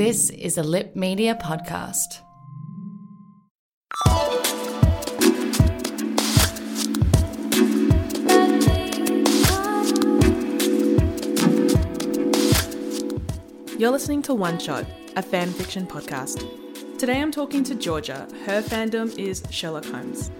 This is a Lip Media podcast. You're listening to One Shot, a fan fiction podcast. Today I'm talking to Georgia. Her fandom is Sherlock Holmes.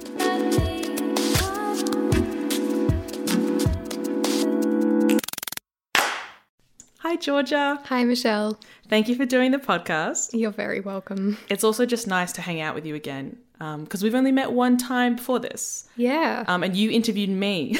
Georgia. Hi, Michelle. Thank you for doing the podcast. You're very welcome. It's also just nice to hang out with you again because we've only met one time before this. Yeah. Um, and you interviewed me.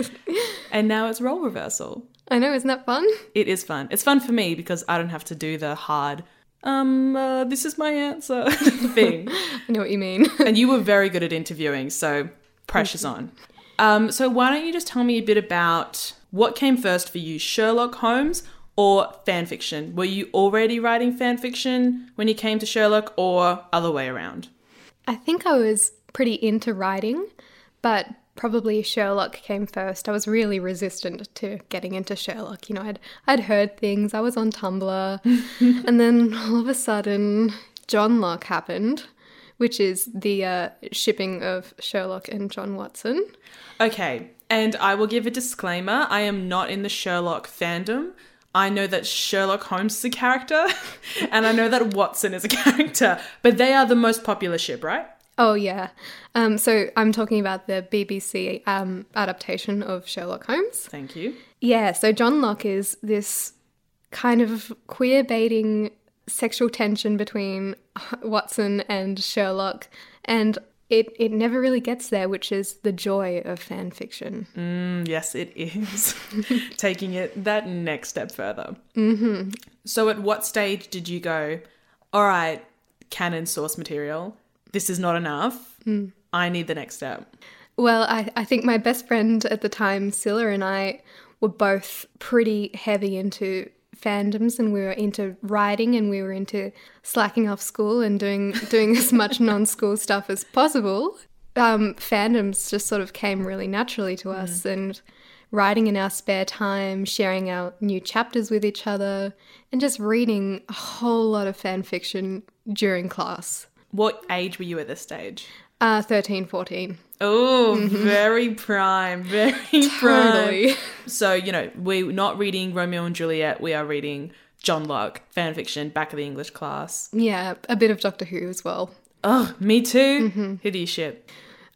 and now it's role reversal. I know, isn't that fun? It is fun. It's fun for me because I don't have to do the hard, um, uh, this is my answer thing. I know what you mean. and you were very good at interviewing, so pressure's on. Um, so why don't you just tell me a bit about what came first for you, Sherlock Holmes or fan fiction? Were you already writing fan fiction when you came to Sherlock, or other way around? I think I was pretty into writing, but probably Sherlock came first. I was really resistant to getting into Sherlock. You know, I'd I'd heard things. I was on Tumblr, and then all of a sudden, Johnlock happened, which is the uh, shipping of Sherlock and John Watson. Okay, and I will give a disclaimer I am not in the Sherlock fandom. I know that Sherlock Holmes is a character, and I know that Watson is a character, but they are the most popular ship, right? Oh yeah. Um, so I'm talking about the BBC um, adaptation of Sherlock Holmes. Thank you. Yeah. So Johnlock is this kind of queer baiting sexual tension between Watson and Sherlock, and it it never really gets there, which is the joy of fan fiction. Mm, yes, it is. Taking it that next step further. Mm-hmm. So, at what stage did you go, all right, canon source material, this is not enough. I need the next step? Well, I, I think my best friend at the time, Scylla, and I were both pretty heavy into fandoms and we were into writing and we were into slacking off school and doing doing as much non-school stuff as possible. Um, fandoms just sort of came really naturally to us and writing in our spare time, sharing our new chapters with each other, and just reading a whole lot of fan fiction during class. What age were you at this stage? Uh, 13, 14. Oh, very prime, very prime. Totally. So, you know, we're not reading Romeo and Juliet, we are reading Johnlock, fan fiction, back of the English class. Yeah, a bit of Doctor Who as well. Oh, me too. Who do you ship?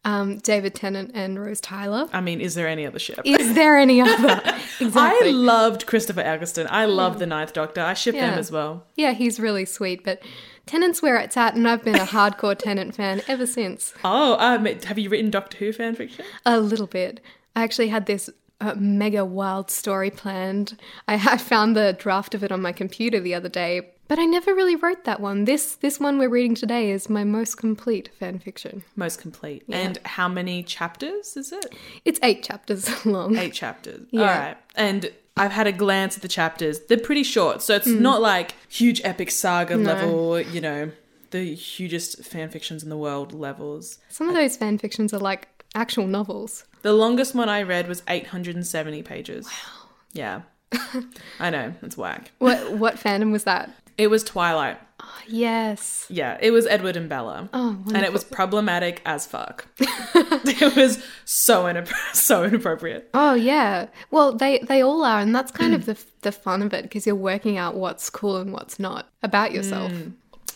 Um, David Tennant and Rose Tyler. I mean, is there any other ship? Is there any other? I loved Christopher Eccleston. I love the Ninth Doctor. I ship them Yeah. as well. yeah, he's really sweet, but Tennant's where it's at, and I've been a hardcore Tennant fan ever since. Oh, um, have you written Doctor Who fan fiction? A little bit. I actually had this uh, mega wild story planned. I, I found the draft of it on my computer the other day, but I never really wrote that one. This this one we're reading today is my most complete fan fiction. Most complete. And how many chapters is it? It's eight chapters long. Eight chapters. Yeah. All right. And I've had a glance at the chapters. They're pretty short, so it's hmm. not like huge epic saga level, you know, the hugest fan fictions in the world levels. Some of those fan fictions are like actual novels. The longest one I read was 870 pages. Wow. Yeah. I know, it's whack. What what fandom was that? It was Twilight. Oh, Yes. Yeah, it was Edward and Bella. Oh, and it was problematic as fuck. it was so inappro- so inappropriate. Oh yeah. Well, they they all are, and that's kind of the the fun of it because you're working out what's cool and what's not about yourself.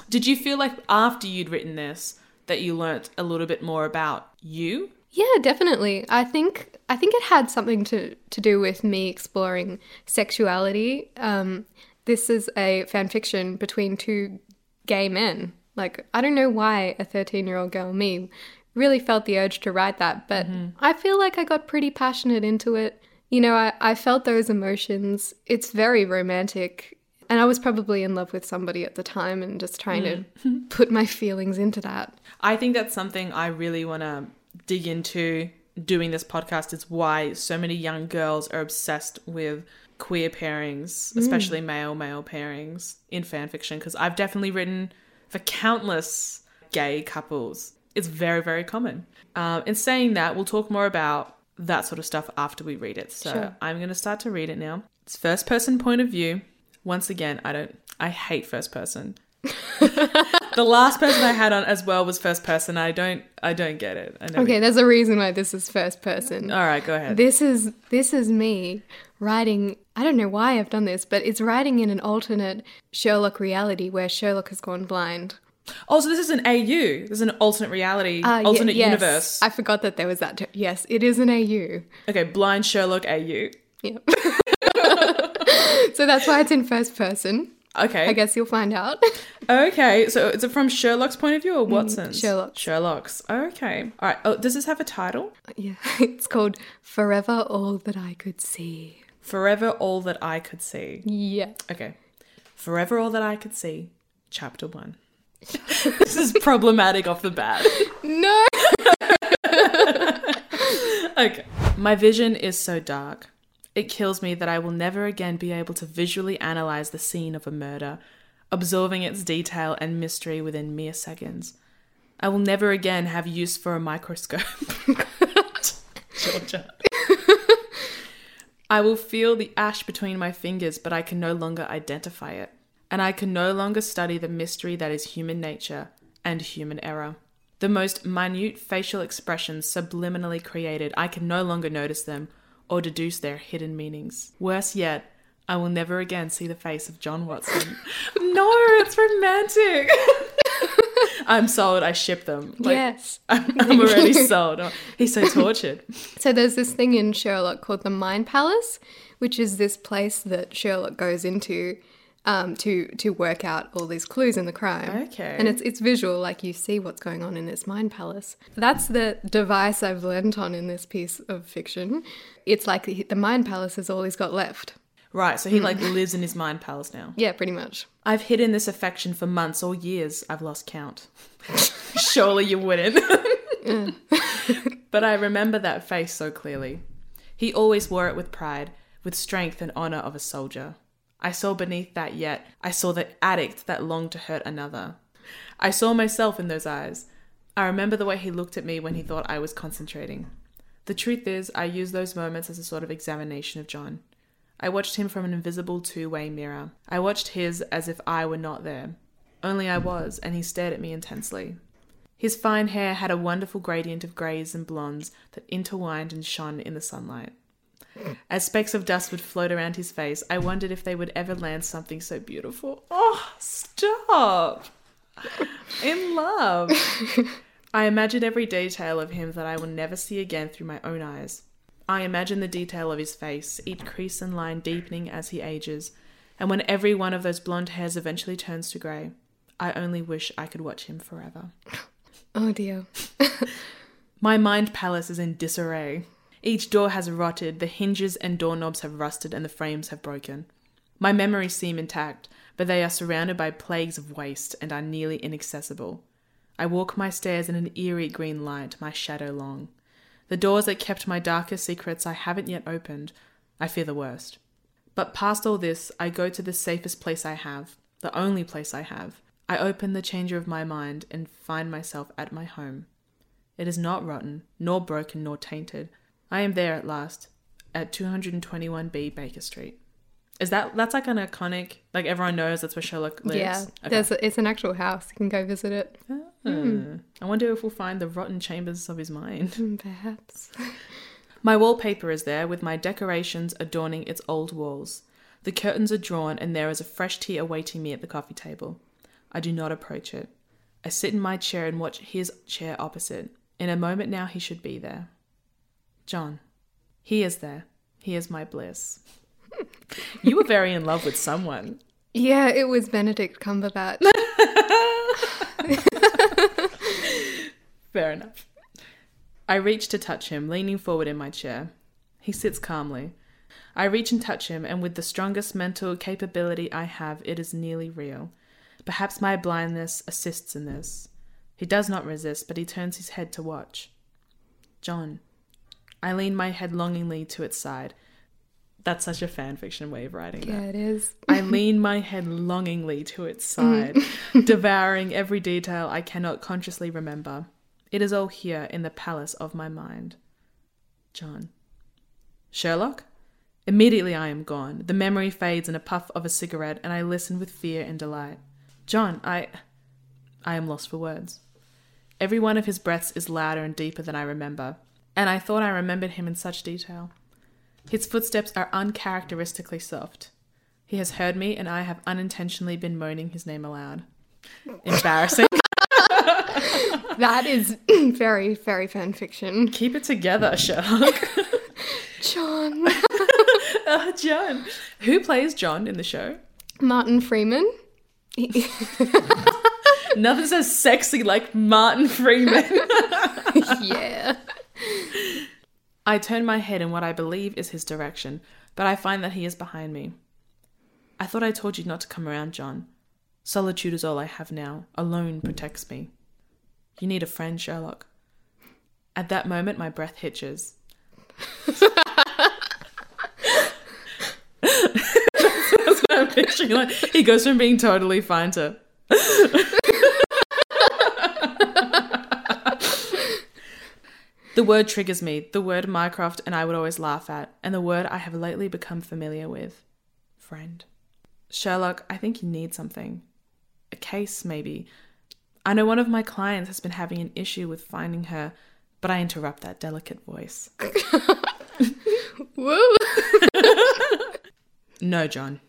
Did you feel like after you'd written this that you learnt a little bit more about you? Yeah, definitely. I think I think it had something to to do with me exploring sexuality. Um, this is a fan fiction between two gay men. Like I don't know why a 13 year old girl me really felt the urge to write that, but mm-hmm. I feel like I got pretty passionate into it. You know, I, I felt those emotions. It's very romantic. And I was probably in love with somebody at the time and just trying to mm. put my feelings into that. I think that's something I really want to dig into doing this podcast is why so many young girls are obsessed with queer pairings, especially male male pairings in fan fiction because I've definitely written for countless gay couples. It's very very common. Um, in saying that, we'll talk more about that sort of stuff after we read it. So Sure. I'm going to start to read it now. It's first person point of view. Once again, I don't I hate first person. the last person I had on as well was first person. I don't I don't get it. I never- Okay, there's a reason why this is first person. All right, go ahead. This is this is me writing. I don't know why I've done this, but it's writing in an alternate Sherlock reality where Sherlock has gone blind. Oh, so this is an AU. This is an alternate reality, ye- alternate yes. universe. I forgot that there was that. Yes, it is an AU. Okay, blind Sherlock AU. Yep. so that's why it's in first person. Okay. I guess you'll find out. Okay, so is it from Sherlock's point of view or Watson's? Mm, Sherlock's. Sherlock's. Okay. All right. Oh, does this have a title? yeah, it's called Forever All That I Could See. Forever All That I Could See. Yeah. Okay. Forever All That I Could See, Chapter 1. this is problematic off the bat. No. Okay. My vision is so dark. It kills me that I will never again be able to visually analyze the scene of a murder, absorbing its detail and mystery within mere seconds. I will never again have use for a microscope. Georgia. I will feel the ash between my fingers, but I can no longer identify it. And I can no longer study the mystery that is human nature and human error. The most minute facial expressions subliminally created, I can no longer notice them or deduce their hidden meanings. Worse yet, I will never again see the face of John Watson. no, it's romantic. I'm sold. I ship them. Like, yes. I'm, I'm already sold. Oh, he's so tortured. So there's this thing in Sherlock called the Mind Palace, which is this place that Sherlock goes into um, to to work out all these clues in the crime. Okay. And it's it's visual, like you see what's going on in this mind palace. That's the device I've lent on in this piece of fiction. It's like the, the mind palace is all he's got left. Right, so he like hmm. lives in his mind palace now. Yeah, pretty much. I've hidden this affection for months or years. I've lost count. Surely you wouldn't. but I remember that face so clearly. He always wore it with pride, with strength and honor of a soldier. I saw beneath that yet, I saw the addict that longed to hurt another. I saw myself in those eyes. I remember the way he looked at me when he thought I was concentrating. The truth is, I use those moments as a sort of examination of John. I watched him from an invisible two way mirror. I watched his as if I were not there. Only I was, and he stared at me intensely. His fine hair had a wonderful gradient of greys and blondes that intertwined and shone in the sunlight. As specks of dust would float around his face, I wondered if they would ever land something so beautiful. Oh, stop! In love. I imagined every detail of him that I will never see again through my own eyes. I imagine the detail of his face, each crease and line deepening as he ages, and when every one of those blonde hairs eventually turns to grey, I only wish I could watch him forever. Oh dear. My mind palace is in disarray. Each door has rotted, the hinges and doorknobs have rusted, and the frames have broken. My memories seem intact, but they are surrounded by plagues of waste and are nearly inaccessible. I walk my stairs in an eerie green light, my shadow long. The doors that kept my darkest secrets I haven't yet opened. I fear the worst. But past all this, I go to the safest place I have, the only place I have. I open the changer of my mind and find myself at my home. It is not rotten, nor broken, nor tainted. I am there at last, at 221B Baker Street. Is that that's like an iconic, like everyone knows that's where Sherlock lives? Yeah. Okay. There's a, it's an actual house. You can go visit it. Oh. Hmm. I wonder if we'll find the rotten chambers of his mind. Perhaps. My wallpaper is there with my decorations adorning its old walls. The curtains are drawn and there is a fresh tea awaiting me at the coffee table. I do not approach it. I sit in my chair and watch his chair opposite. In a moment now he should be there. John. He is there. He is my bliss. you were very in love with someone. Yeah, it was Benedict Cumberbatch. Fair enough. I reach to touch him, leaning forward in my chair. He sits calmly. I reach and touch him, and with the strongest mental capability I have, it is nearly real. Perhaps my blindness assists in this. He does not resist, but he turns his head to watch. John. I lean my head longingly to its side. That's such a fan fiction way of writing that. yeah, it is. I lean my head longingly to its side, devouring every detail I cannot consciously remember. It is all here in the palace of my mind. John. Sherlock? Immediately I am gone. The memory fades in a puff of a cigarette, and I listen with fear and delight. John, I. I am lost for words. Every one of his breaths is louder and deeper than I remember, and I thought I remembered him in such detail. His footsteps are uncharacteristically soft. He has heard me, and I have unintentionally been moaning his name aloud. Embarrassing. That is very, very fan fiction. Keep it together, Sherlock. John. Uh, John. Who plays John in the show? Martin Freeman. Nothing says sexy like Martin Freeman. yeah. I turn my head in what I believe is his direction, but I find that he is behind me. I thought I told you not to come around, John. Solitude is all I have now. Alone protects me. You need a friend, Sherlock. At that moment, my breath hitches. That's what I'm picturing. Like, he goes from being totally fine to. The word triggers me, the word Mycroft and I would always laugh at, and the word I have lately become familiar with friend. Sherlock, I think you need something. A case, maybe. I know one of my clients has been having an issue with finding her, but I interrupt that delicate voice. Woo. No, John.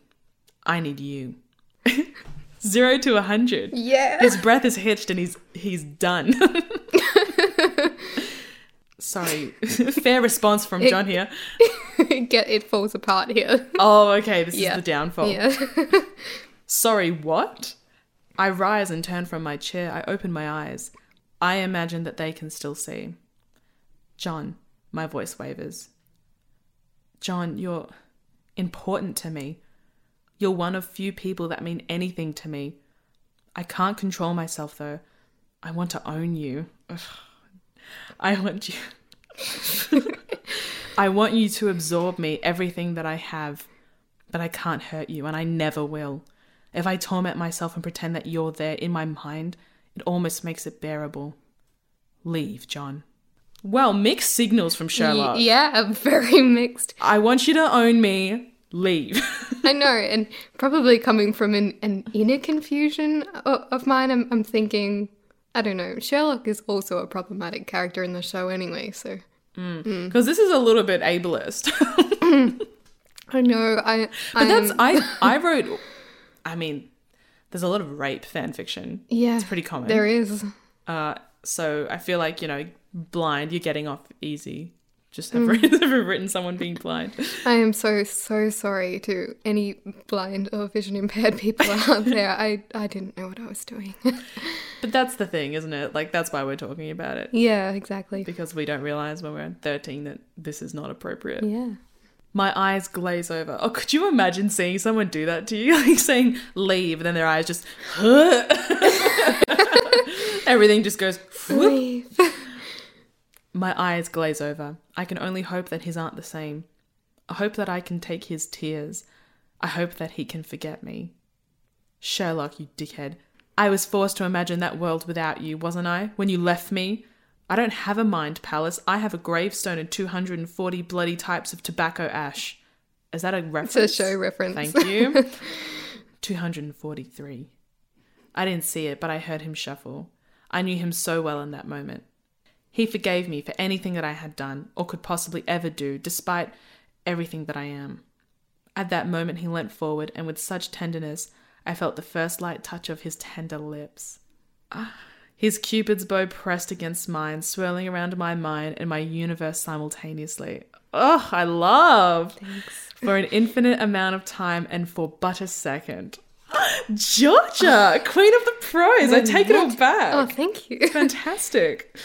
I need you. Zero to a hundred. Yeah. His breath is hitched and he's he's done. Sorry. Fair response from John here. Get it falls apart here. Oh, okay. This Yeah. is the downfall. Yeah. Sorry, what? I rise and turn from my chair. I open my eyes. I imagine that they can still see. John, my voice wavers. John, you're important to me. You're one of few people that mean anything to me. I can't control myself though. I want to own you. Ugh. I want you. I want you to absorb me, everything that I have, but I can't hurt you, and I never will. If I torment myself and pretend that you're there in my mind, it almost makes it bearable. Leave, John. Well, mixed signals from Sherlock. Y- yeah, very mixed. I want you to own me. Leave. I know, and probably coming from an, an inner confusion of, of mine, I'm, I'm thinking, I don't know, Sherlock is also a problematic character in the show anyway, so. Mm. Mm. Because this is a little bit ableist. I know, I. but that's I I wrote I mean, there's a lot of rape fan fiction. Yeah. It's pretty common. There is. Uh, so I feel like, you know, blind, you're getting off easy. Just Mm. have, written, have written someone being blind. I am so, so sorry to any blind or vision impaired people out there. I, I didn't know what I was doing. But that's the thing, isn't it? Like, that's why we're talking about it. yeah, exactly. Because we don't realize when we're 13 that this is not appropriate. Yeah. My eyes glaze over. Oh, could you imagine seeing someone do that to you? Like saying leave, and then their eyes just. Everything just goes. whoop. My eyes glaze over. I can only hope that his aren't the same. I hope that I can take his tears. I hope that he can forget me. Sherlock, you dickhead. I was forced to imagine that world without you, wasn't I? When you left me? I don't have a mind palace. I have a gravestone and 240 bloody types of tobacco ash. Is that a reference? It's a show reference. Thank you. 243. I didn't see it, but I heard him shuffle. I knew him so well in that moment. He forgave me for anything that I had done or could possibly ever do, despite everything that I am. At that moment, he leant forward, and with such tenderness, I felt the first light touch of his tender lips. Ah, His cupid's bow pressed against mine, swirling around my mind and my universe simultaneously. Oh, I love! For an infinite amount of time and for but a second. Georgia, queen of the prose. I take it all back Oh, thank you. fantastic.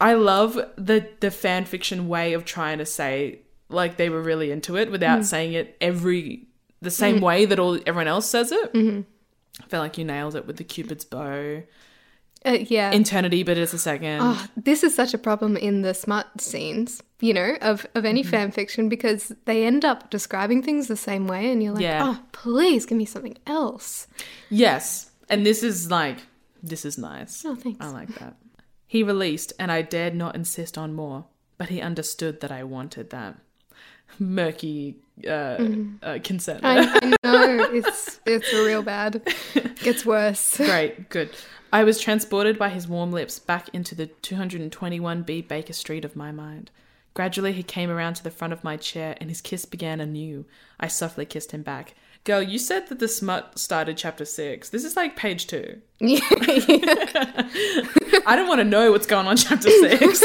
I love the the fan fiction way of trying to say like they were really into it without mm. saying it every the same mm-hmm. way that all everyone else says it. Mm-hmm. I feel like you nailed it with the Cupid's bow. Uh, yeah. Eternity, but it's a second. Oh, this is such a problem in the smut scenes, you know, of, of any fan fiction because they end up describing things the same way, and you're like, Yeah. oh, please give me something else. Yes, and this is like this is nice. Oh, thanks. I like that. He released, and I dared not insist on more, but he understood that I wanted that. Murky uh, uh, consent. I, I know it's it's real bad. Gets worse. Great, good. I was transported by his warm lips back into the 221B Baker Street of my mind. Gradually, he came around to the front of my chair and his kiss began anew. I softly kissed him back. Girl, you said that the smut started chapter six. This is like page two. Yeah, I don't want to know what's going on chapter six.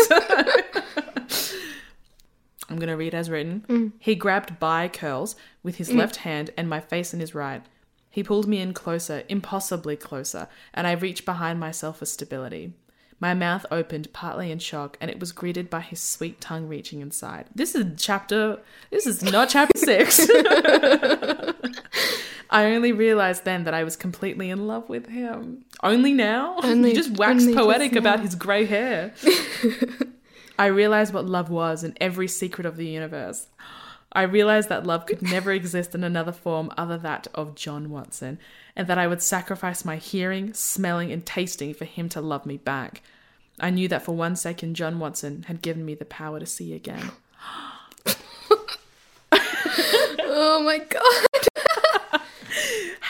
I'm going to read as written. Mm. He grabbed by curls with his mm. left hand and my face in his right. He pulled me in closer, impossibly closer, and I reached behind myself for stability. My mouth opened, partly in shock, and it was greeted by his sweet tongue reaching inside. This is chapter. This is not chapter six. I only realized then that I was completely in love with him. Only now? Only- you just waxed only just poetic about his grey hair. I realized what love was and every secret of the universe. I realized that love could never exist in another form other that of John Watson, and that I would sacrifice my hearing, smelling, and tasting for him to love me back. I knew that for one second John Watson had given me the power to see again. Oh my god.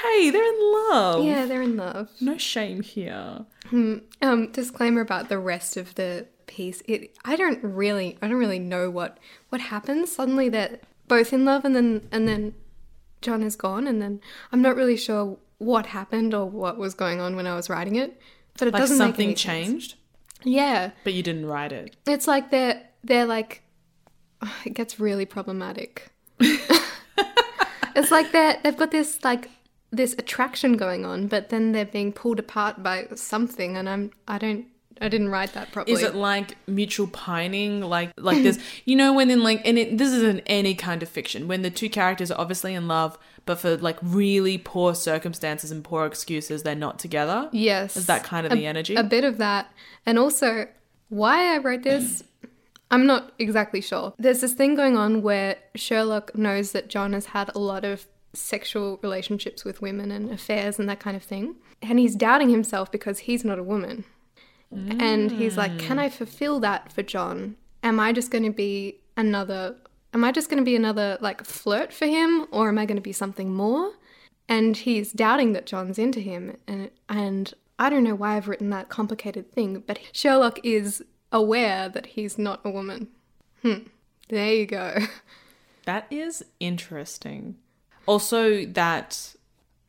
Hey, they're in love. Yeah, they're in love. No shame here. Um, disclaimer about the rest of the piece. It I don't really I don't really know what what happens. Suddenly they're both in love and then and then John is gone and then I'm not really sure what happened or what was going on when I was writing it. But it Like doesn't make something changed, Yeah. but you didn't write it. It's like they're they're like it gets really problematic. it's like they're they've got this like this attraction going on, but then they're being pulled apart by something, and I'm I don't I didn't write that properly. Is it like mutual pining? Like like this? you know when in like and it, this is in any kind of fiction when the two characters are obviously in love, but for like really poor circumstances and poor excuses they're not together. yes, Is that kind of a, the energy? A bit of that, and also why I wrote this. I'm not exactly sure. There's this thing going on where Sherlock knows that John has had a lot of sexual relationships with women and affairs and that kind of thing. And he's doubting himself because he's not a woman. And he's like, Can I fulfill that for John? Am I just going to be another. Am I just going to be another like flirt for him or am I going to be something more? And he's doubting that John's into him. And, and I don't know why I've written that complicated thing, but Sherlock is aware that he's not a woman. Hmm. There you go. That is interesting. Also, that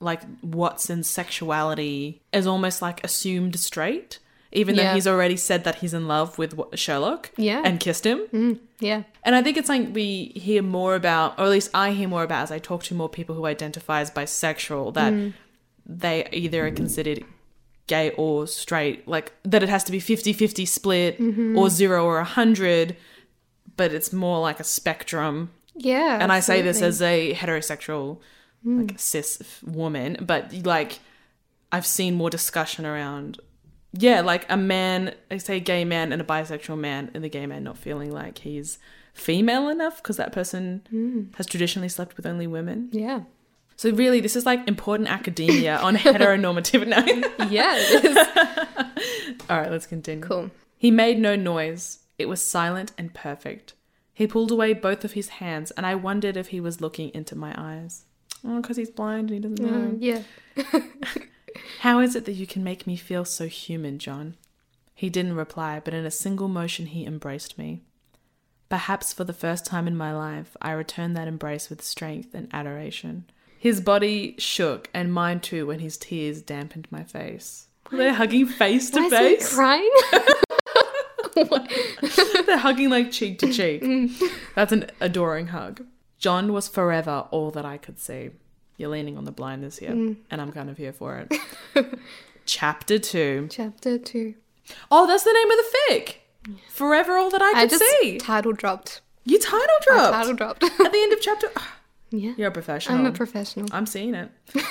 like Watson's sexuality is almost like assumed straight, even though he's already said that he's in love with Sherlock Yeah. and kissed him. Mm, yeah. And I think it's something we hear more about, or at least I hear more about as I talk to more people who identify as bisexual, that mm. they either are considered gay or straight, like that it has to be 50 50 split mm-hmm. or zero or 100, but it's more like a spectrum. Yeah. And I say this as a heterosexual, like mm. cis woman, but like I've seen more discussion around, yeah, like a man, I say gay man and a bisexual man, and the gay man not feeling like he's female enough because that person has traditionally slept with only women. Yeah. So really, this is like important academia on heteronormativity. Yeah, it is. All right, let's continue. cool. He made no noise. It was silent and perfect. He pulled away both of his hands, and I wondered if he was looking into my eyes. Oh, because he's blind and he doesn't know. Uh, yeah. How is it that you can make me feel so human, John? He didn't reply, but in a single motion he embraced me. Perhaps for the first time in my life, I returned that embrace with strength and adoration. His body shook, and mine too, when his tears dampened my face. They're hugging face to Why is face. he crying? They're hugging like cheek to cheek. Mm. That's an adoring hug. John was forever all that I could see. You're leaning on the blindness here, mm. and I'm kind of here for it. Chapter two. Chapter two. Oh, that's the name of the fic. Forever all that I I could just see. title dropped. you title I dropped title dropped. at the end of chapter. yeah. You're a professional. I'm a professional. I'm seeing it.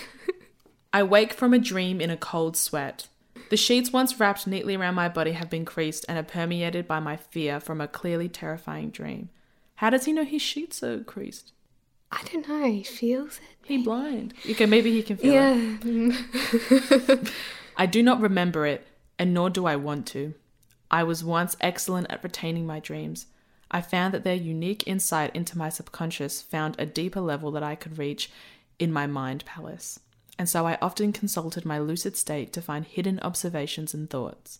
I wake from a dream in a cold sweat. The sheets once wrapped neatly around my body have been creased and are permeated by my fear from a clearly terrifying dream. How does he know his sheets are creased? I don't know. He feels it. He blind. Okay, maybe he can feel it. Yeah. I do not remember it, and nor do I want to. I was once excellent at retaining my dreams. I found that their unique insight into my subconscious found a deeper level that I could reach in my mind palace. And so I often consulted my lucid state to find hidden observations and thoughts.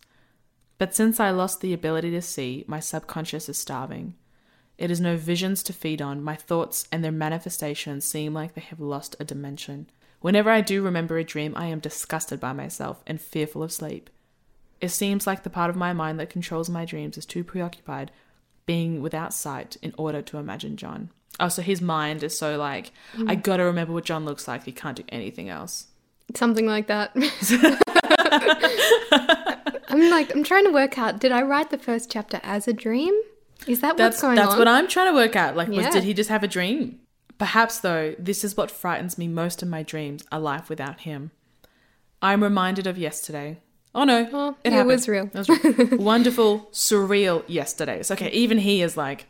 But since I lost the ability to see, my subconscious is starving. It has no visions to feed on. My thoughts and their manifestations seem like they have lost a dimension. Whenever I do remember a dream, I am disgusted by myself and fearful of sleep. It seems like the part of my mind that controls my dreams is too preoccupied being without sight in order to imagine John. Oh, so his mind is so like, mm. I gotta remember what John looks like. He can't do anything else. Something like that. I'm like, I'm trying to work out. Did I write the first chapter as a dream? Is that That's what's going that's on? what I'm trying to work out. Like, was, did he just have a dream? Perhaps though, this is what frightens me most in my dreams: a life without him. I'm reminded of yesterday. Oh no, Oh, it, it was real. It was real. Wonderful, surreal yesterday. yesterdays. Okay, mm. even he is like,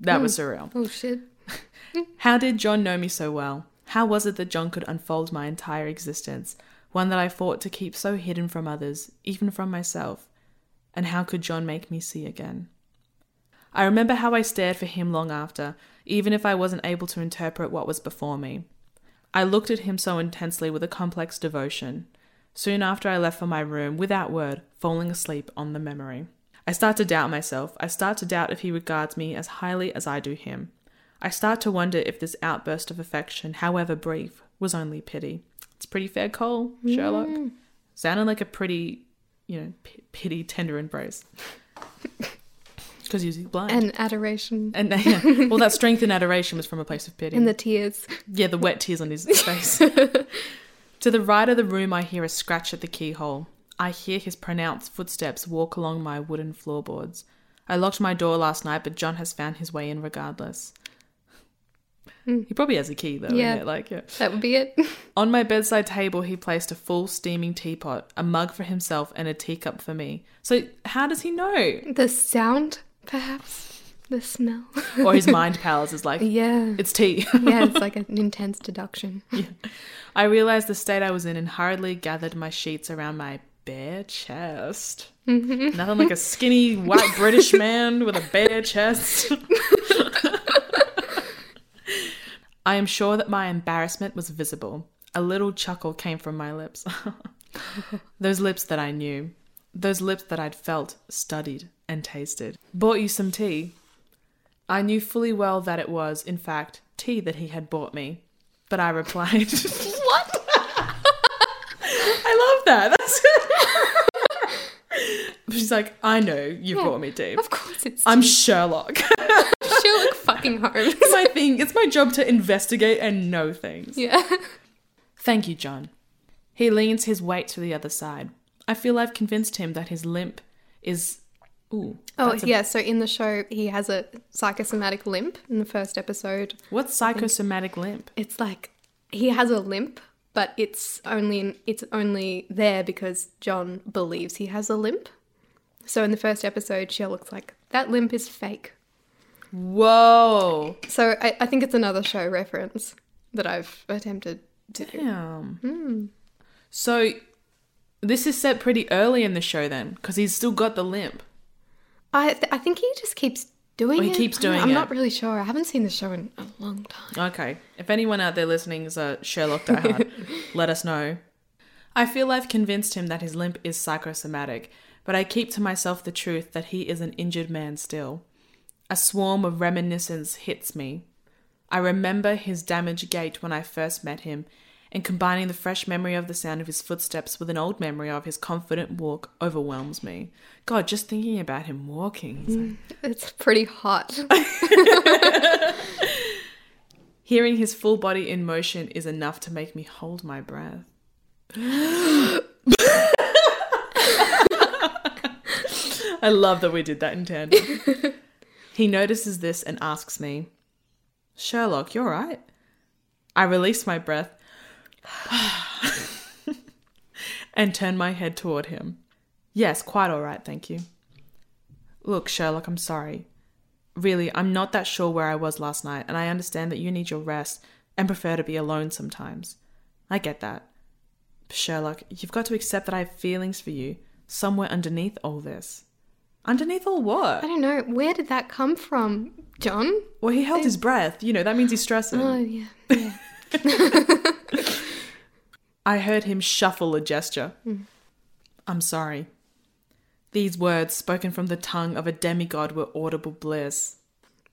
that was mm. surreal. oh shit. How did John know me so well? How was it that John could unfold my entire existence, one that I fought to keep so hidden from others, even from myself? And how could John make me see again? I remember how I stared for him long after, even if I wasn't able to interpret what was before me. I looked at him so intensely with a complex devotion. Soon after I left for my room, without word, falling asleep on the memory. I start to doubt myself. I start to doubt if he regards me as highly as I do him. I start to wonder if this outburst of affection, however brief, was only pity. It's pretty fair call, mm. Sherlock. Sounded like a pretty, you know, p- pity, tender embrace. Because he's blind. And adoration. And, yeah, well, that strength and adoration was from a place of pity. And the tears. Yeah, the wet tears on his face. to the right of the room, I hear a scratch at the keyhole. I hear his pronounced footsteps walk along my wooden floorboards. I locked my door last night, but John has found his way in regardless. Hmm. He probably has a key though. Yeah. Yeah. Like, yeah. That would be it. On my bedside table, he placed a full steaming teapot, a mug for himself, and a teacup for me. So, how does he know? the sound, perhaps. The smell. Or his mind palace is like, yeah. it's tea. yeah, it's like an intense deduction. I realized the state I was in and hurriedly gathered my sheets around my bare chest. Mm-hmm. Nothing like a skinny white British man with a bare chest. I am sure that my embarrassment was visible. A little chuckle came from my lips. Those lips that I knew. Those lips that I'd felt, studied, and tasted. Bought you some tea. I knew fully well that it was, in fact, tea that he had bought me. But I replied, What? I love that. That's She's like, I know you brought me tea. Of course it's I'm Sherlock. Sherlock fucking Holmes. it's my thing. It's my job to investigate and know things. yeah. Thank you, John. He leans his weight to the other side. I feel I've convinced him that his limp is. Ooh. Oh, a- yeah. So in the show, he has a psychosomatic limp in the first episode. What's psychosomatic limp? It's like he has a limp, but it's only it's only there because John believes he has a limp. So in the first episode, she Sherlock's like, that limp is fake. Whoa. So I, I think it's another show reference that I've attempted to do. Damn. Hmm. So this is set pretty early in the show then, because he's still got the limp. I th- I think he just keeps doing he it. keeps I'm- doing I'm it. not really sure. I haven't seen the show in a long time. Okay. If anyone out there listening is a Sherlock diehard, let us know. I feel I've convinced him that his limp is psychosomatic, but I keep to myself the truth that he is an injured man still. A swarm of reminiscence hits me. I remember his damaged gait when I first met him, and combining the fresh memory of the sound of his footsteps with an old memory of his confident walk overwhelms me. God, just thinking about him walking. It's mm, pretty hot. Hearing his full body in motion is enough to make me hold my breath. I love that we did that in tandem. he notices this and asks me, Sherlock, you're right. I release my breath and turn my head toward him. Yes, quite all right, thank you. Look, Sherlock, I'm sorry. Really, I'm not that sure where I was last night, and I understand that you need your rest and prefer to be alone sometimes. I get that. Sherlock, you've got to accept that I have feelings for you somewhere underneath all this. Underneath all what? I don't know. Where did that come from, John? Well, he held his breath. You know, that means he's stressing. Oh, yeah. Yeah. I heard him shuffle a gesture. I'm sorry. These words, spoken from the tongue of a demigod, were audible bliss.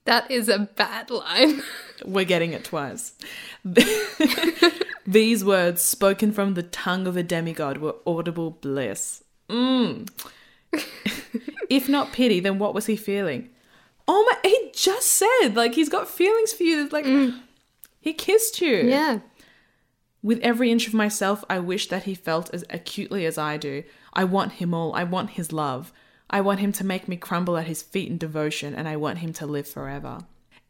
that is a bad line. We're getting it twice. These words, spoken from the tongue of a demigod, were audible bliss. Mm. if not pity, then what was he feeling? Oh my, he just said, like, he's got feelings for you. Like, he kissed you. yeah. With every inch of myself, I wish that he felt as acutely as I do. I want him all. I want his love. I want him to make me crumble at his feet in devotion, and I want him to live forever.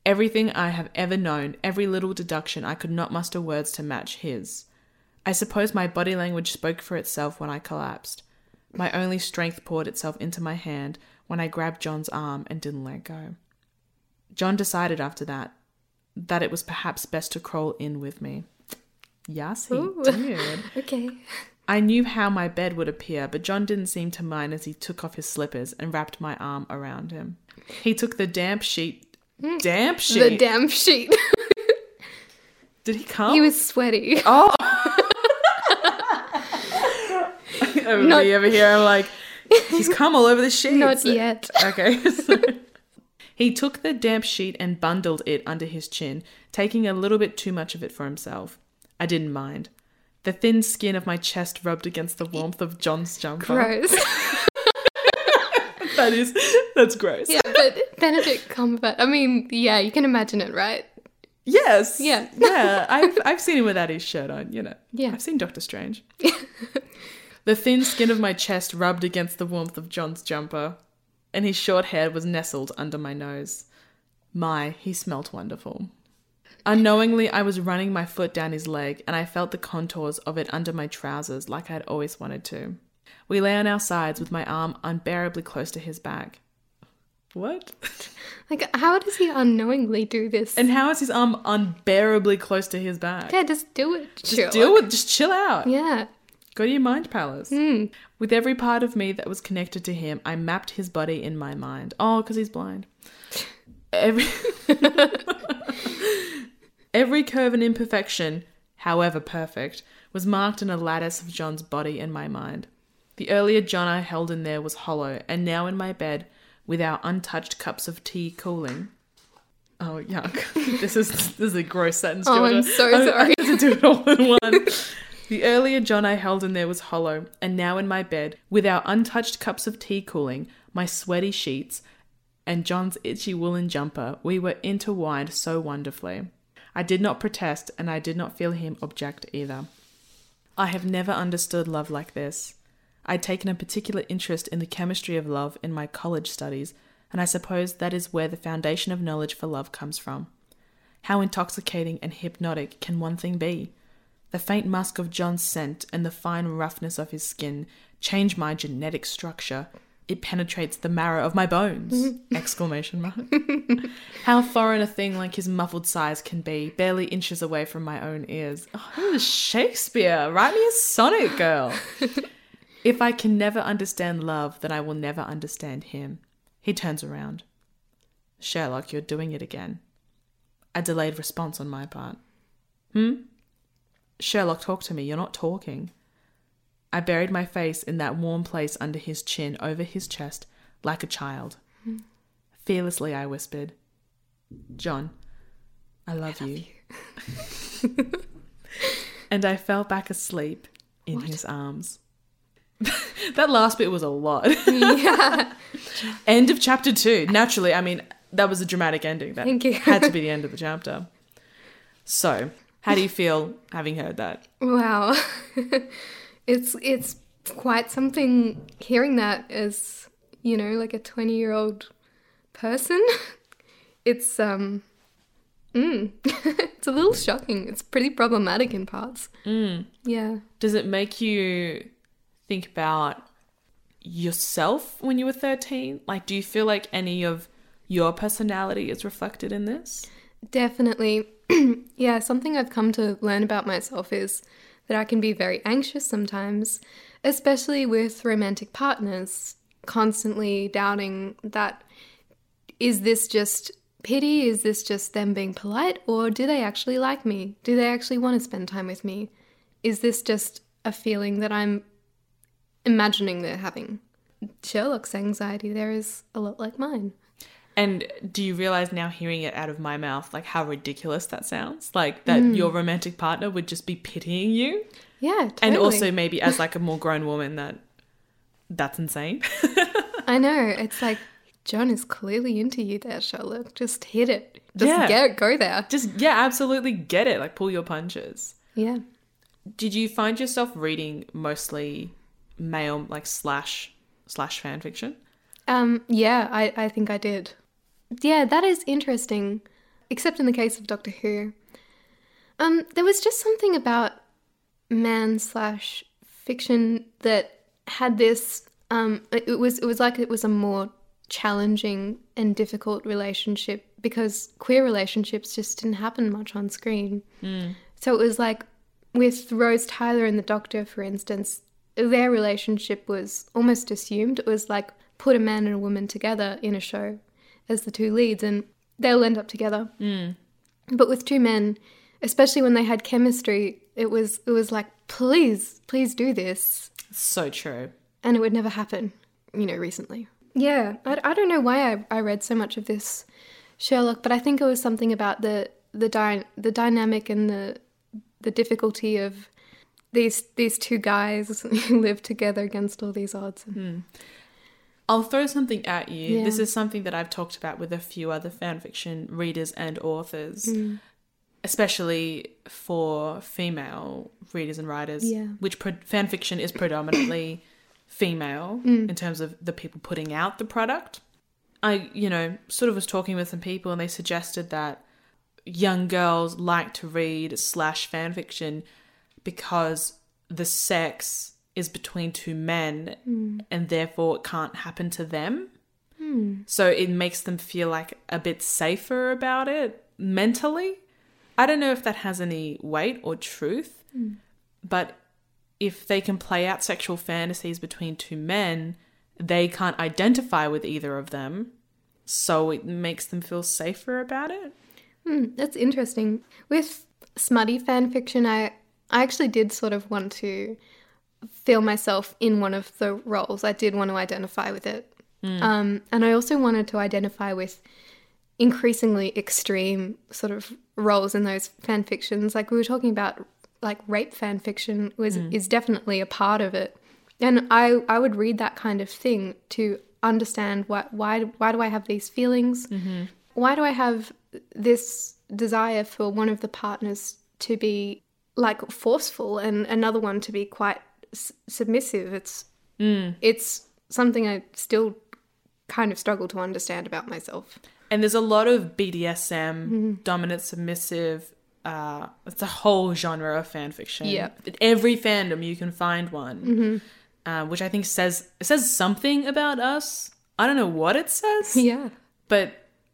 Everything I have ever known, every little deduction, I could not muster words to match his. I suppose my body language spoke for itself when I collapsed. My only strength poured itself into my hand when I grabbed John's arm and didn't let go. John decided after that that it was perhaps best to crawl in with me. Yes, he Ooh. did. Okay. I knew how my bed would appear, but John didn't seem to mind as he took off his slippers and wrapped my arm around him. He took the damp sheet. Hmm. Damp sheet? The damp sheet. Did he come? he was sweaty. Oh! over Not- here, I'm like, he's come all over the sheet. Not yet. Okay. so- he took the damp sheet and bundled it under his chin, taking a little bit too much of it for himself. I didn't mind. The thin skin of my chest rubbed against the warmth of John's jumper. Gross. That is, that's gross. yeah, but Benedict Cumberbatch. I mean, yeah, you can imagine it, right? Yes. Yeah. yeah. I've I've seen him without his shirt on. You know. Yeah. I've seen Doctor Strange. the thin skin of my chest rubbed against the warmth of John's jumper, and his short hair was nestled under my nose. My, he smelt wonderful. Unknowingly, I was running my foot down his leg, and I felt the contours of it under my trousers like I'd always wanted to. We lay on our sides with my arm unbearably close to his back. What? Like, how does he unknowingly do this? And how is his arm unbearably close to his back? yeah, just do it. Just deal with, just chill out. Yeah. Go to your mind palace. Hmm. With every part of me that was connected to him, I mapped his body in my mind. Oh, because he's blind. Every every curve and imperfection, however perfect, was marked in a lattice of John's body in my mind. The earlier John I held in there was hollow, and now in my bed, with our untouched cups of tea cooling. Oh, yuck! this is this is a gross sentence. Oh, Georgia. I'm so I- I sorry. had to do it all in one. The earlier John I held in there was hollow, and now in my bed, with our untouched cups of tea cooling, my sweaty sheets, and John's itchy woolen jumper, we were intertwined so wonderfully. I did not protest, and I did not feel him object either. I have never understood love like this. I'd taken a particular interest in the chemistry of love in my college studies, and I suppose that is where the foundation of knowledge for love comes from. How intoxicating and hypnotic can one thing be? The faint musk of John's scent and the fine roughness of his skin change my genetic structure. It penetrates the marrow of my bones! Exclamation mark. How foreign a thing like his muffled sighs can be, barely inches away from my own ears. Oh, Shakespeare. Write me a sonnet, girl. if I can never understand love, then I will never understand him. He turns around. Sherlock, you're doing it again. A delayed response on my part. Hmm? Sherlock, talk to me. You're not talking. I buried my face in that warm place under his chin, over his chest, like a child. Fearlessly, I whispered, John, I love, you. and I fell back asleep in his arms. that last bit was a lot. Yeah. end of chapter two. Naturally, I mean, that was a dramatic ending. That Thank you. had to be the end of the chapter. So, how do you feel having heard that? Wow. It's it's quite something hearing that as, you know, like a 20-year-old person. It's um mm, it's a little shocking. It's pretty problematic in parts. Mm. Yeah. Does it make you think about yourself when you were 13? Like, do you feel like any of your personality is reflected in this? Definitely. yeah, something I've come to learn about myself is that I can be very anxious sometimes, especially with romantic partners. constantly doubting that is this just pity? Is this just them being polite? Or do they actually like me? Do they actually want to spend time with me? Is this just a feeling that I'm imagining they're having? Sherlock's anxiety there is a lot like mine. And do you realize now, hearing it out of my mouth, like how ridiculous that sounds? Like that Mm. your romantic partner would just be pitying you, Yeah, totally. and also maybe as like a more grown woman, that that's insane. I know. It's like John is clearly into you there, Charlotte. Just hit it. Just Yeah. get it, go there. just yeah, absolutely get it. Like pull your punches. Yeah. Did you find yourself reading mostly male like slash slash fan fiction? Um, yeah, I, I think I did. Yeah, that is interesting. Except in the case of Doctor Who. Um, there was just something about man slash fiction that had this um it it was it was like it was a more challenging and difficult relationship because queer relationships just didn't happen much on screen. So it was like with Rose Tyler and the Doctor, for instance, their relationship was almost assumed. It was like put a man and a woman together in a show as the two leads, and they'll end up together. Mm. But with two men, especially when they had chemistry, it was it was like, please, please do this, So true. and it would never happen. You know, recently. Yeah, I, I don't know why I, I read so much of this Sherlock, but I think it was something about the the dy- the dynamic and the the difficulty of these these two guys who live together against all these odds. Hmm. I'll throw something at you. Yeah. This is something that I've talked about with a few other fanfiction readers and authors, Mm. especially for female readers and writers, Yeah. which pro- fanfiction is predominantly female Mm. in terms of the people putting out the product. I, you know, sort of was talking with some people and they suggested that young girls like to read slash fanfiction because the sex is between two men hmm. and therefore it can't happen to them. Hmm. So it makes them feel like a bit safer about it mentally. I don't know if that has any weight or truth, hmm. but if they can play out sexual fantasies between two men, they can't identify with either of them. So it makes them feel safer about it. Hmm, that's interesting. With smutty fan fiction, I I actually did sort of want to feel myself in one of the roles. I did want to identify with it, hmm. um, and I also wanted to identify with increasingly extreme sort of roles in those fan fictions. Like we were talking about, like rape fan fiction was hmm. is definitely a part of it, and I I would read that kind of thing to understand why why why do I have these feelings? Mm-hmm. Why do I have this desire for one of the partners to be like forceful and another one to be quite s- submissive? It's it's something I still kind of struggle to understand about myself. And there's a lot of BDSM, dominant submissive. Uh, it's a whole genre of fan fiction. Yeah. Every fandom you can find one, uh, which I think says it says something about us. I don't know what it says, Yeah. but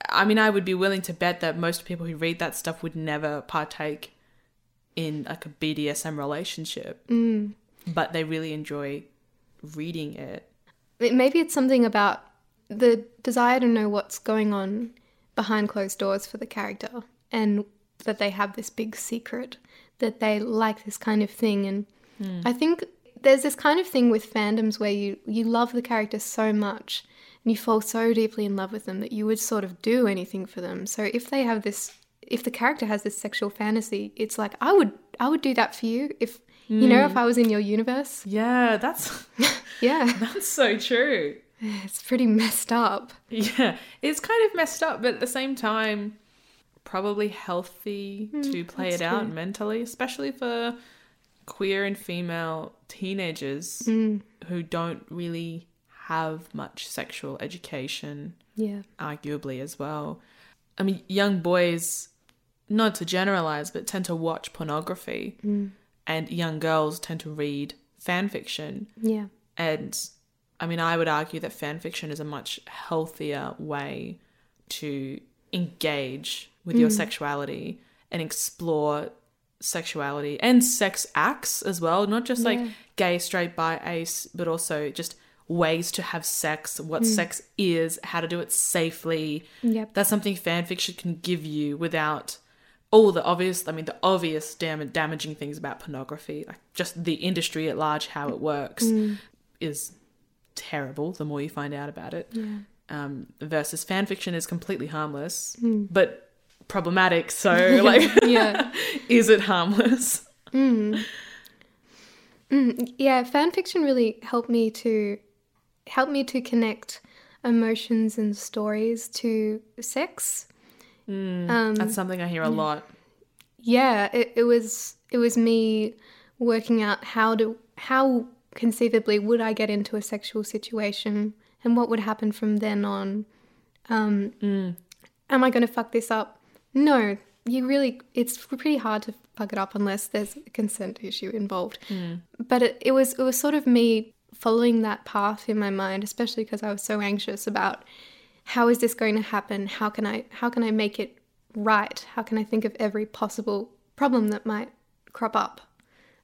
I mean, I would be willing to bet that most people who read that stuff would never partake in like a BDSM relationship, but they really enjoy reading it. Maybe it's something about the desire to know what's going on behind closed doors for the character and that they have this big secret that they like this kind of thing and hmm. I think there's this kind of thing with fandoms where you you love the character so much and you fall so deeply in love with them that you would sort of do anything for them. So if they have this if the character has this sexual fantasy, it's like I would I would do that for you if you know if hmm. I was in your universe. Yeah, that's Yeah. that's so true. It's pretty messed up. Yeah, it's kind of messed up, but at the same time, probably healthy hmm, to play it that's out mentally, especially for queer and female teenagers hmm. who don't really have much sexual education, Yeah. arguably as well. I mean, young boys, not to generalize, but tend to watch pornography, and young girls tend to read fan fiction. Yeah. And I mean, I would argue that fan fiction is a much healthier way to engage with your mm. sexuality and explore sexuality and sex acts as well, not just like Yeah. gay, straight, bi, ace, but also just ways to have sex, what mm. sex is, how to do it safely. Yep. That's something fan fiction can give you without all the obvious, I mean, the obvious dam- damaging things about pornography, like just the industry at large, how it works, mm. is terrible the more you find out about it. Um, versus fan fiction is completely harmless, mm. but problematic. So, like, Yeah. is it harmless? Mm. Yeah, fan fiction really helped me to help me to connect emotions and stories to sex. Um, That's something I hear a lot. Yeah, it, it was it was me working out how to how conceivably would I get into a sexual situation and what would happen from then on. Um, Am I going to fuck this up? No, you really. It's pretty hard to fuck it up unless there's a consent issue involved. But it, it was it was sort of me following that path in my mind, especially because I was so anxious about how is this going to happen? How can I how can I make it right? How can I think of every possible problem that might crop up?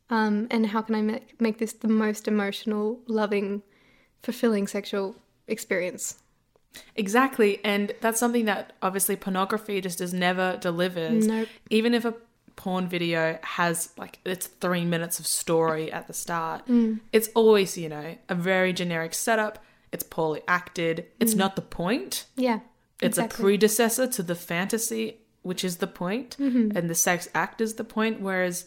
Um, and how can I make make this the most emotional, loving, fulfilling sexual experience? Exactly. And that's something that obviously pornography just is never delivers. Nope. Even if a porn video has like it's three minutes of story at the start, Mm. it's always, you know, a very generic setup. It's poorly acted. It's not the point. Yeah, It's a Mm. predecessor to the fantasy, which is the point, Mm-hmm. and the sex act is the point. Whereas,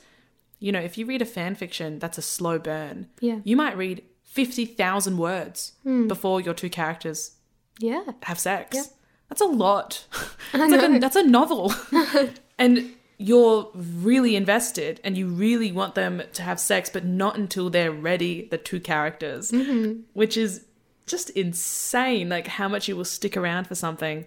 you know, if you read a fan fiction, that's a slow burn. Yeah. You might read 50,000 words Hmm. before your two characters yeah, have sex. Yeah. That's a lot. It's like a, that's a novel. and you're really invested and you really want them to have sex, but not until they're ready, the two characters, Mm-hmm. which is just insane. Like how much you will stick around for something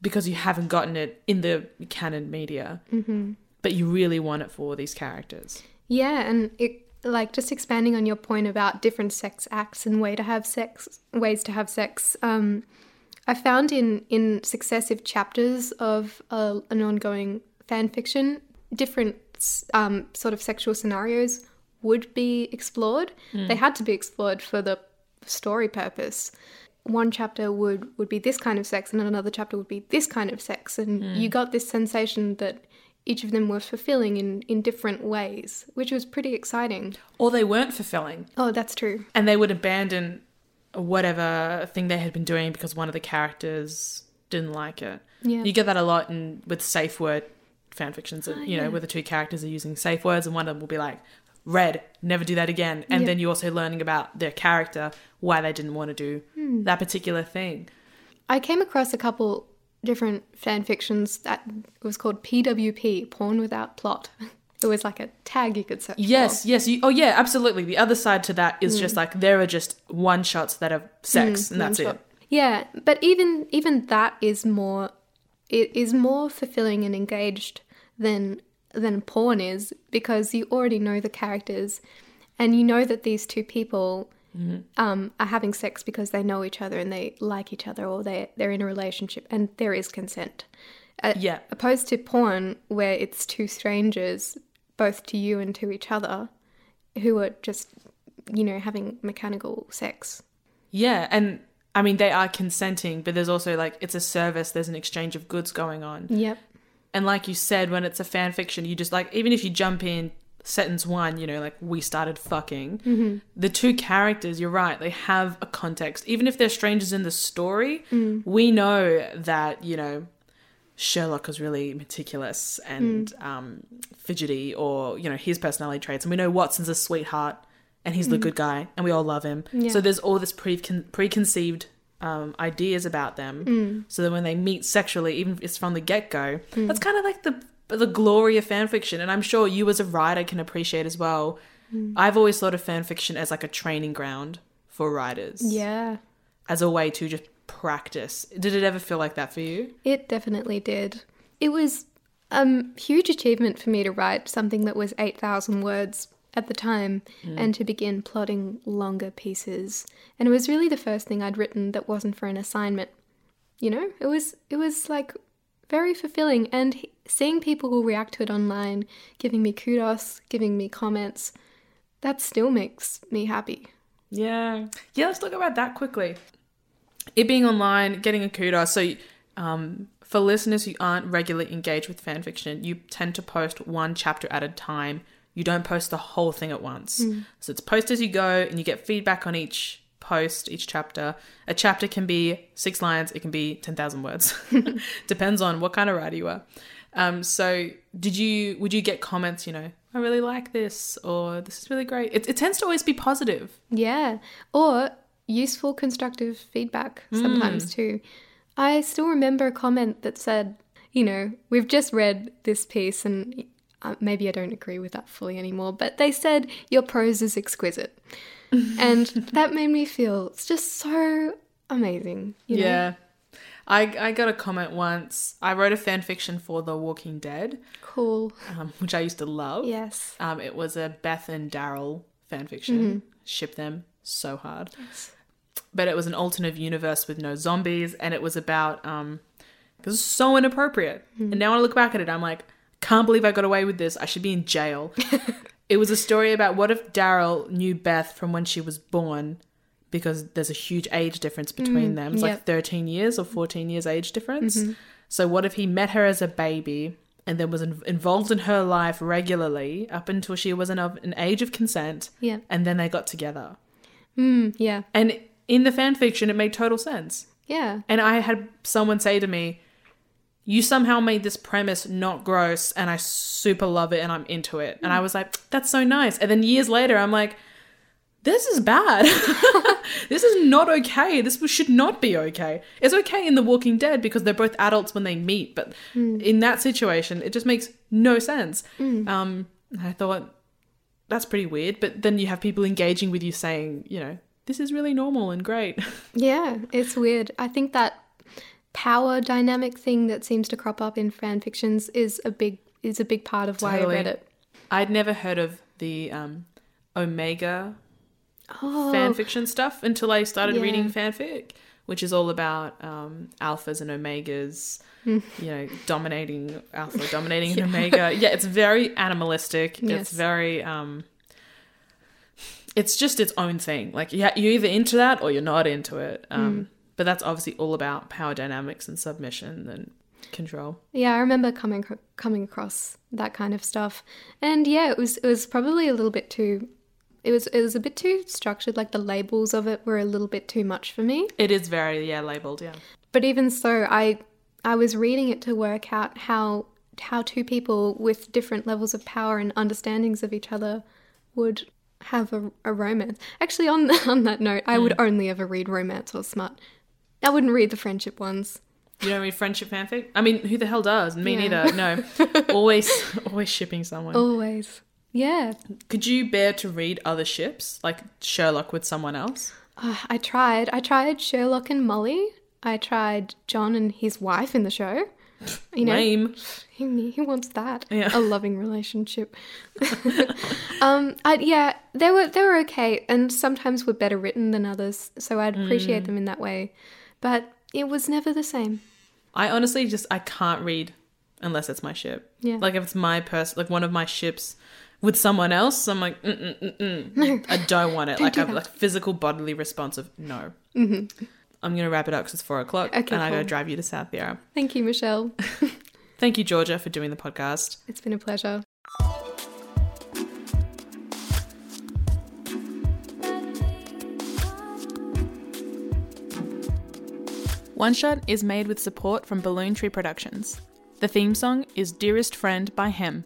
because you haven't gotten it in the canon media, mm-hmm. but you really want it for these characters. Yeah, and it like just expanding on your point about different sex acts and way to have sex ways to have sex. Um, I found in in successive chapters of uh, an ongoing fan fiction, different um, sort of sexual scenarios would be explored. They had to be explored for the story purpose. One chapter would would be this kind of sex, and another chapter would be this kind of sex, and hmm. you got this sensation that each of them were fulfilling in in different ways, which was pretty exciting. Or they weren't fulfilling. Oh, that's true. and they would abandon whatever thing they had been doing because one of the characters didn't like it. Yeah. You get that a lot in with safe word fan fictions, and you know, yeah. where the two characters are using safe words, and one of them will be like, "Red, never do that again," and Yeah. then you're also learning about their character, why they didn't want to do Hmm. that particular thing. I came across a couple different fan fictions that was called PWP, porn without plot. It was like a tag you could search Yes, for. yes, you, oh yeah, absolutely. The other side to that is just like there are just one shots that are sex, and that's Hmm. One it. Yeah, but even even that is more it is more fulfilling and engaged than than porn is because you already know the characters and you know that these two people um, are having sex because they know each other and they like each other or they they're in a relationship and there is consent. Uh, Yeah. Opposed to porn where it's two strangers, both to you and to each other, who are just you know having mechanical sex. Yeah, and I mean they are consenting, but there's also like it's a service. There's an exchange of goods going on, Yep. And like you said, when it's a fan fiction, you just like even if you jump in sentence one, you know, like we started fucking. Mm-hmm. The two characters, you're right, they have a context. Even if they're strangers in the story, mm. we know that you know Sherlock is really meticulous and mm. um, fidgety, or you know his personality traits, and we know Watson's a sweetheart and he's the mm. good guy, and we all love him. Yeah. So there's all this precon- preconceived um, ideas about them, so that when they meet sexually, even if it's from the get go, that's kind of like the the glory of fan fiction. And I'm sure you as a writer can appreciate as well. I've always thought of fan fiction as like a training ground for writers, Yeah. as a way to just practice. Did it ever feel like that for you? It definitely did. It was a um, huge achievement for me to write something that was 8,000 words at the time and to begin plotting longer pieces. And it was really the first thing I'd written that wasn't for an assignment. You know, it was it was like very fulfilling and he- seeing people who react to it online, giving me kudos, giving me comments, that still makes me happy. Yeah. Yeah, let's talk about that quickly. It being online, getting a kudos. So, um, for listeners who aren't regularly engaged with fan fiction, you tend to post one chapter at a time. You don't post the whole thing at once. So it's post as you go and you get feedback on each post, each chapter. A chapter can be six lines, it can be 10,000 words. Depends on what kind of writer you are. Um, so did you, would you get comments, you know, I really like this or this is really great? It, it tends to always be positive. Yeah. Or useful constructive feedback sometimes too. I still remember a comment that said, you know, we've just read this piece and uh, maybe I don't agree with that fully anymore, but they said your prose is exquisite. and that made me feel it's just so amazing. You know? Yeah. I, I got a comment once. I wrote a fan fiction for The Walking Dead, Cool. um, which I used to love. Yes. Um, it was a Beth and Daryl fan fiction. Ship them so hard. But it was an alternate universe with no zombies, and it was about um, it was so inappropriate. And now when I look back at it, I'm like, can't believe I got away with this. I should be in jail. it was a story about what if Daryl knew Beth from when she was born, because there's a huge age difference between them. It's like 13 years or 14 years age difference. So what if he met her as a baby and then was in- involved in her life regularly up until she was an, of an age of consent, Yeah. and then they got together. Mm, yeah. And in the fan fiction, it made total sense. Yeah. And I had someone say to me, You somehow made this premise not gross, and I super love it, and I'm into it. And I mm. was like, That's so nice. And then years later, I'm like, This is bad. this is not okay. This should not be okay. It's okay in The Walking Dead because they're both adults when they meet, but mm. in that situation, it just makes no sense. Mm. Um, I thought, that's pretty weird. But then you have people engaging with you saying, you know, this is really normal and great. Yeah, it's weird. I think that power dynamic thing that seems to crop up in fan fictions is a big is a big part of why Totally. I read it. I'd never heard of the um, Omega Oh, fan fiction stuff until I started Yeah. reading fanfic, which is all about um, alphas and omegas, Hmm. you know, dominating alpha, dominating an omega. Yeah, it's very animalistic. Yes. It's very. Um, it's just its own thing. Like, yeah, you're either into that or you're not into it. Um, But that's obviously all about power dynamics and submission and control. yeah, I remember coming coming across that kind of stuff, and yeah, it was it was probably a little bit too. It was it was a bit too structured. Like the labels of it were a little bit too much for me. It is very yeah labeled. Yeah. But even so, I I was reading it to work out how how two people with different levels of power and understandings of each other would have a, a romance. Actually, on on that note, I would hmm. only ever read romance or smut. I wouldn't read the friendship ones. You don't read friendship fanfic? I mean, who the hell does? Me Yeah. neither. No. always always shipping someone. Always. Yeah. Could you bear to read other ships, like Sherlock with someone else? Uh, I tried. I tried Sherlock and Molly. I tried John and his wife in the show. You know, Lame. he, he wants that Yeah. a loving relationship. um, I, yeah, they were they were okay, and sometimes were better written than others, so I'd Mm. appreciate them in that way. But it was never the same. I honestly just I can't read unless it's my ship. Yeah. Like if it's my person, like one of my ships with someone else, I'm like, mm mm mm mm. I don't want it. like do I've like physical bodily response of no. Mm-hmm. I'm gonna wrap it up because it's four o'clock, Okay, and I gotta drive you to South Yarra. Thank you, Michelle. Thank you, Georgia, for doing the podcast. It's been a pleasure. One Shot is made with support from Balloon Tree Productions. The theme song is Dearest Friend by Hem.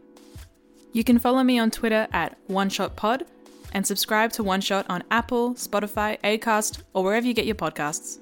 You can follow me on Twitter at One Shot Pod and subscribe to One Shot on Apple, Spotify, Acast, or wherever you get your podcasts.